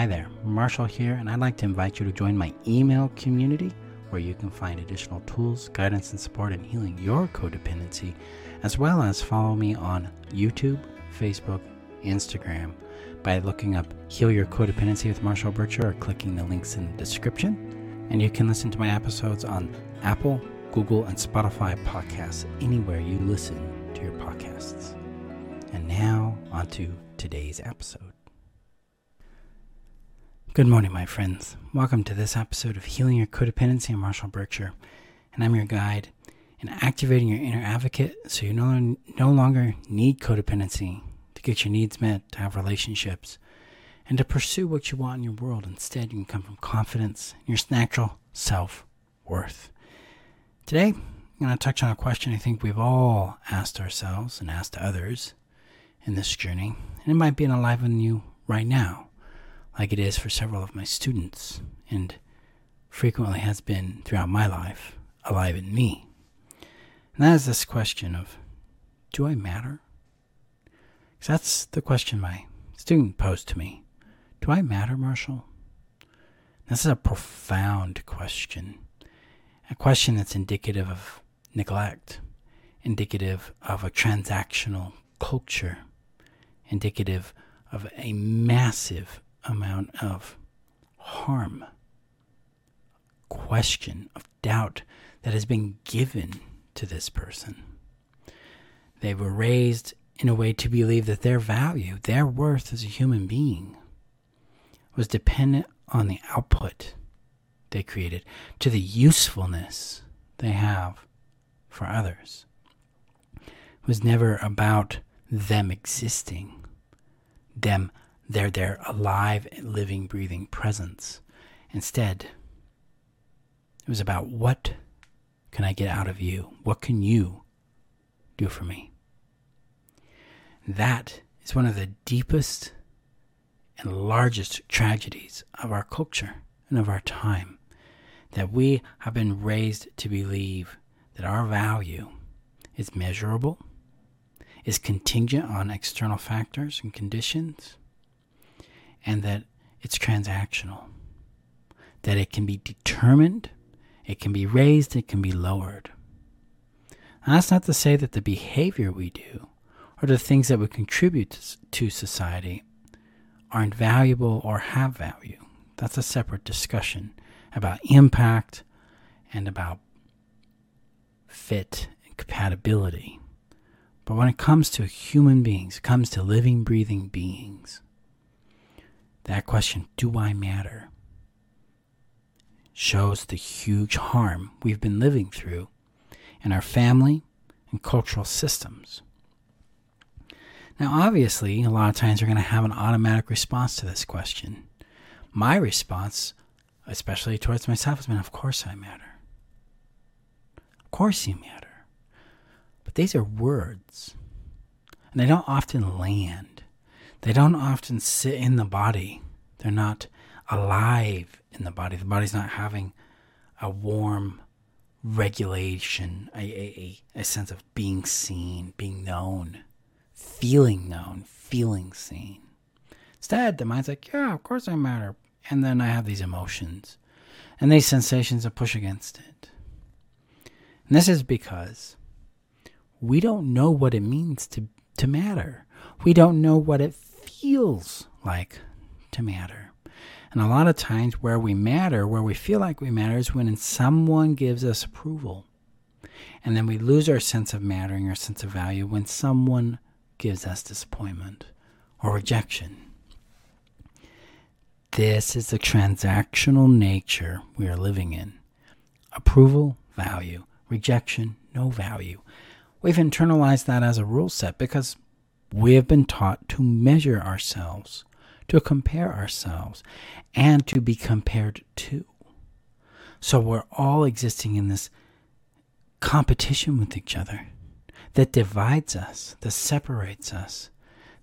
Hi there, Marshall here, and I'd like to invite you to join my email community where you can find additional tools, guidance, and support in healing your codependency, as well as follow me on YouTube, Facebook, Instagram by looking up Heal Your Codependency with Marshall Bircher or clicking the links in the description. And you can listen to my episodes on Apple, Google, and Spotify podcasts, anywhere you listen to your podcasts. And now, on to today's episode. Good morning, my friends. Welcome to this episode of Healing Your Codependency. I'm Marshall Bircher, and I'm your guide in activating your inner advocate so you no, no longer need codependency to get your needs met, to have relationships, and to pursue what you want in your world. Instead, you can come from confidence and your natural self worth. Today, I'm going to touch on a question I think we've all asked ourselves and asked others in this journey, and it might be alive in you right now like it is for several of my students, and frequently has been throughout my life, alive in me. And that is this question of do I matter? Because that's the question my student posed to me. Do I matter, Marshall? This is a profound question. A question that's indicative of neglect, indicative of a transactional culture, indicative of a massive amount of harm, question, of doubt that has been given to this person. They were raised in a way to believe that their value, their worth as a human being, was dependent on the output they created, to the usefulness they have for others. It was never about them existing, them they're their alive, living, breathing presence. Instead, it was about what can I get out of you? What can you do for me? That is one of the deepest and largest tragedies of our culture and of our time. That we have been raised to believe that our value is measurable, is contingent on external factors and conditions, and that it's transactional, that it can be determined, it can be raised, it can be lowered. That's not to say that the behavior we do or the things that would contribute to society aren't valuable or have value. That's a separate discussion about impact and about fit and compatibility. But when it comes to human beings, it comes to living, breathing beings, that question, do I matter, shows the huge harm we've been living through in our family and cultural systems. Now, obviously, a lot of times we're going to have an automatic response to this question. My response, especially towards myself, has been, Of course I matter. Of course you matter. But these are words, and they don't often land they don't often sit in the body. They're not alive in the body. The body's not having a warm regulation, a, a, a sense of being seen, being known, feeling known, feeling seen. Instead, the mind's like, yeah, of course I matter. And then I have these emotions and these sensations that push against it. And this is because we don't know what it means to, to matter. We don't know what it feels like to matter. And a lot of times, where we matter, where we feel like we matter, is when someone gives us approval. And then we lose our sense of mattering, our sense of value, when someone gives us disappointment or rejection. This is the transactional nature we are living in approval, value, rejection, no value. We've internalized that as a rule set because we have been taught to measure ourselves, to compare ourselves, and to be compared to. So we're all existing in this competition with each other that divides us, that separates us,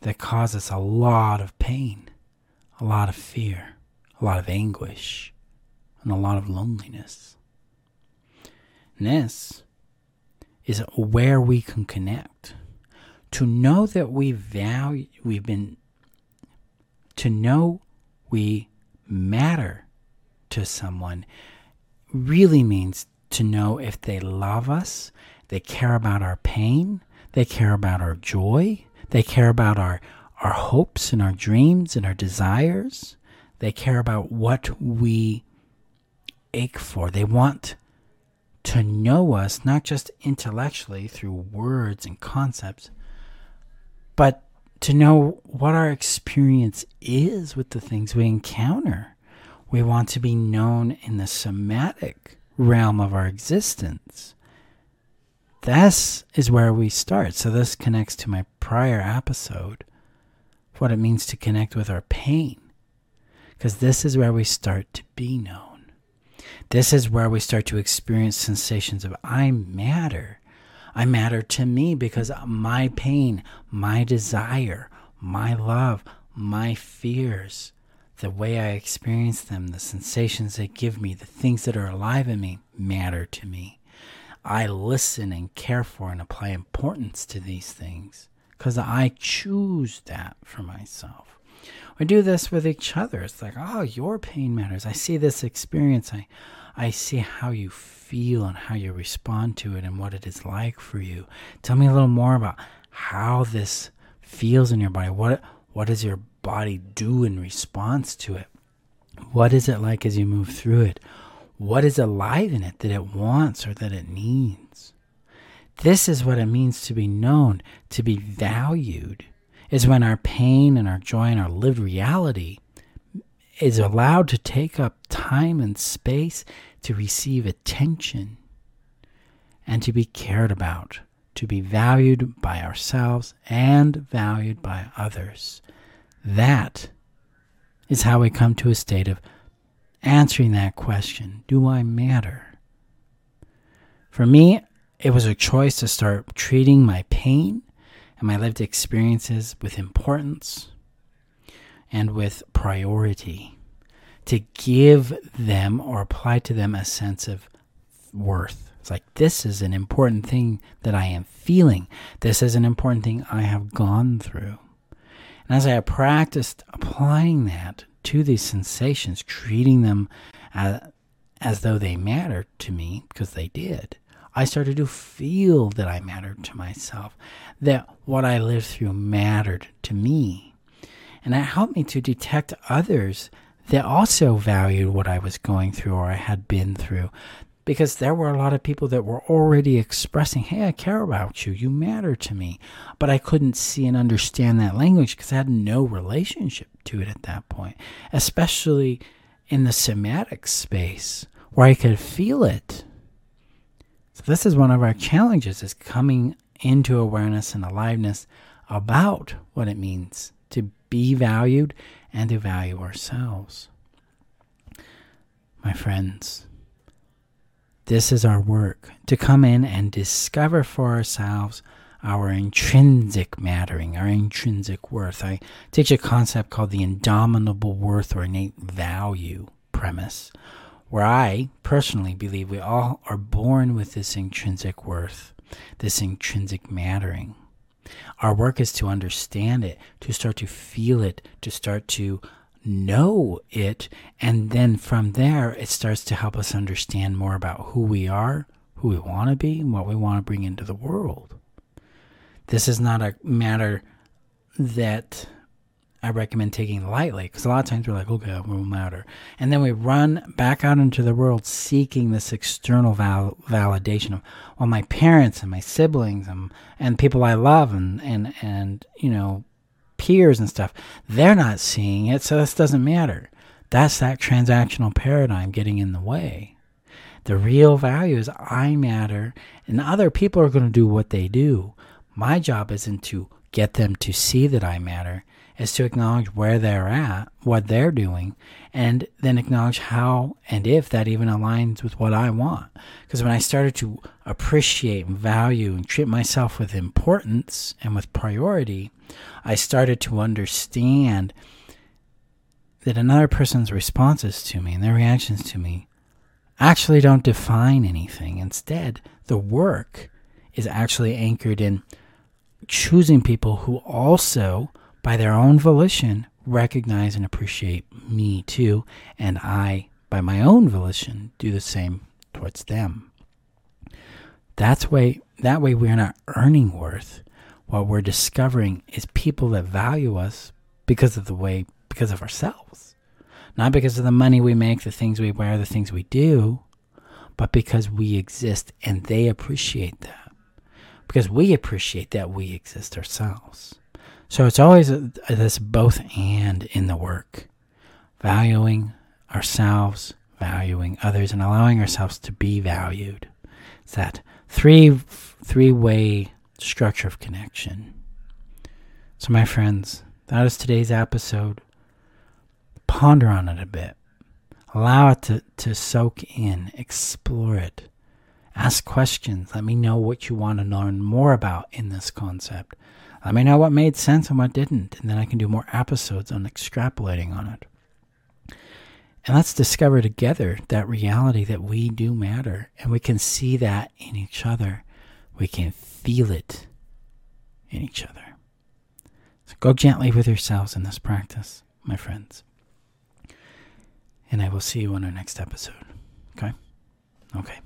that causes a lot of pain, a lot of fear, a lot of anguish, and a lot of loneliness. This is where we can connect to know that we value, we've been, to know we matter to someone really means to know if they love us, they care about our pain, they care about our joy, they care about our, our hopes and our dreams and our desires. They care about what we ache for. They want to know us, not just intellectually through words and concepts, but to know what our experience is with the things we encounter. We want to be known in the somatic realm of our existence. This is where we start. So, this connects to my prior episode what it means to connect with our pain. Because this is where we start to be known. This is where we start to experience sensations of I matter. I matter to me because my pain, my desire, my love, my fears, the way I experience them, the sensations they give me, the things that are alive in me matter to me. I listen and care for and apply importance to these things because I choose that for myself. We do this with each other. It's like, oh, your pain matters. I see this experience. I, I see how you feel and how you respond to it and what it is like for you. Tell me a little more about how this feels in your body. What what does your body do in response to it? What is it like as you move through it? What is alive in it that it wants or that it needs? This is what it means to be known, to be valued, is when our pain and our joy and our lived reality is allowed to take up time and space to receive attention and to be cared about, to be valued by ourselves and valued by others. That is how we come to a state of answering that question Do I matter? For me, it was a choice to start treating my pain and my lived experiences with importance and with priority, to give them or apply to them a sense of worth. It's like, this is an important thing that I am feeling. This is an important thing I have gone through. And as I have practiced applying that to these sensations, treating them as, as though they mattered to me, because they did, I started to feel that I mattered to myself, that what I lived through mattered to me. And that helped me to detect others that also valued what I was going through or I had been through. Because there were a lot of people that were already expressing, hey, I care about you. You matter to me. But I couldn't see and understand that language because I had no relationship to it at that point, especially in the somatic space where I could feel it. This is one of our challenges is coming into awareness and aliveness about what it means to be valued and to value ourselves. My friends, this is our work to come in and discover for ourselves our intrinsic mattering, our intrinsic worth. I teach a concept called the indomitable worth or innate value premise, where I personally believe we all are born with this intrinsic worth, this intrinsic mattering. Our work is to understand it, to start to feel it, to start to know it. And then from there, it starts to help us understand more about who we are, who we want to be, and what we want to bring into the world. This is not a matter that I recommend taking lightly because a lot of times we're like, okay, it will matter. And then we run back out into the world seeking this external val- validation of, well, my parents and my siblings and, and people I love and, and, and, you know, peers and stuff, they're not seeing it, so this doesn't matter. That's that transactional paradigm getting in the way. The real value is I matter, and other people are going to do what they do. My job isn't to get them to see that I matter is to acknowledge where they're at, what they're doing, and then acknowledge how and if that even aligns with what I want. Because when I started to appreciate and value and treat myself with importance and with priority, I started to understand that another person's responses to me and their reactions to me actually don't define anything. Instead, the work is actually anchored in choosing people who also by their own volition, recognize and appreciate me too, and I, by my own volition, do the same towards them. That's way that way we're not earning worth. What we're discovering is people that value us because of the way because of ourselves. Not because of the money we make, the things we wear, the things we do, but because we exist and they appreciate that. Because we appreciate that we exist ourselves. So it's always this both and in the work. Valuing ourselves, valuing others, and allowing ourselves to be valued. It's that three three way structure of connection. So, my friends, that is today's episode. Ponder on it a bit. Allow it to, to soak in, explore it. Ask questions. Let me know what you want to learn more about in this concept. Let me know what made sense and what didn't, and then I can do more episodes on extrapolating on it. And let's discover together that reality that we do matter, and we can see that in each other. We can feel it in each other. So go gently with yourselves in this practice, my friends. And I will see you on our next episode. Okay? Okay.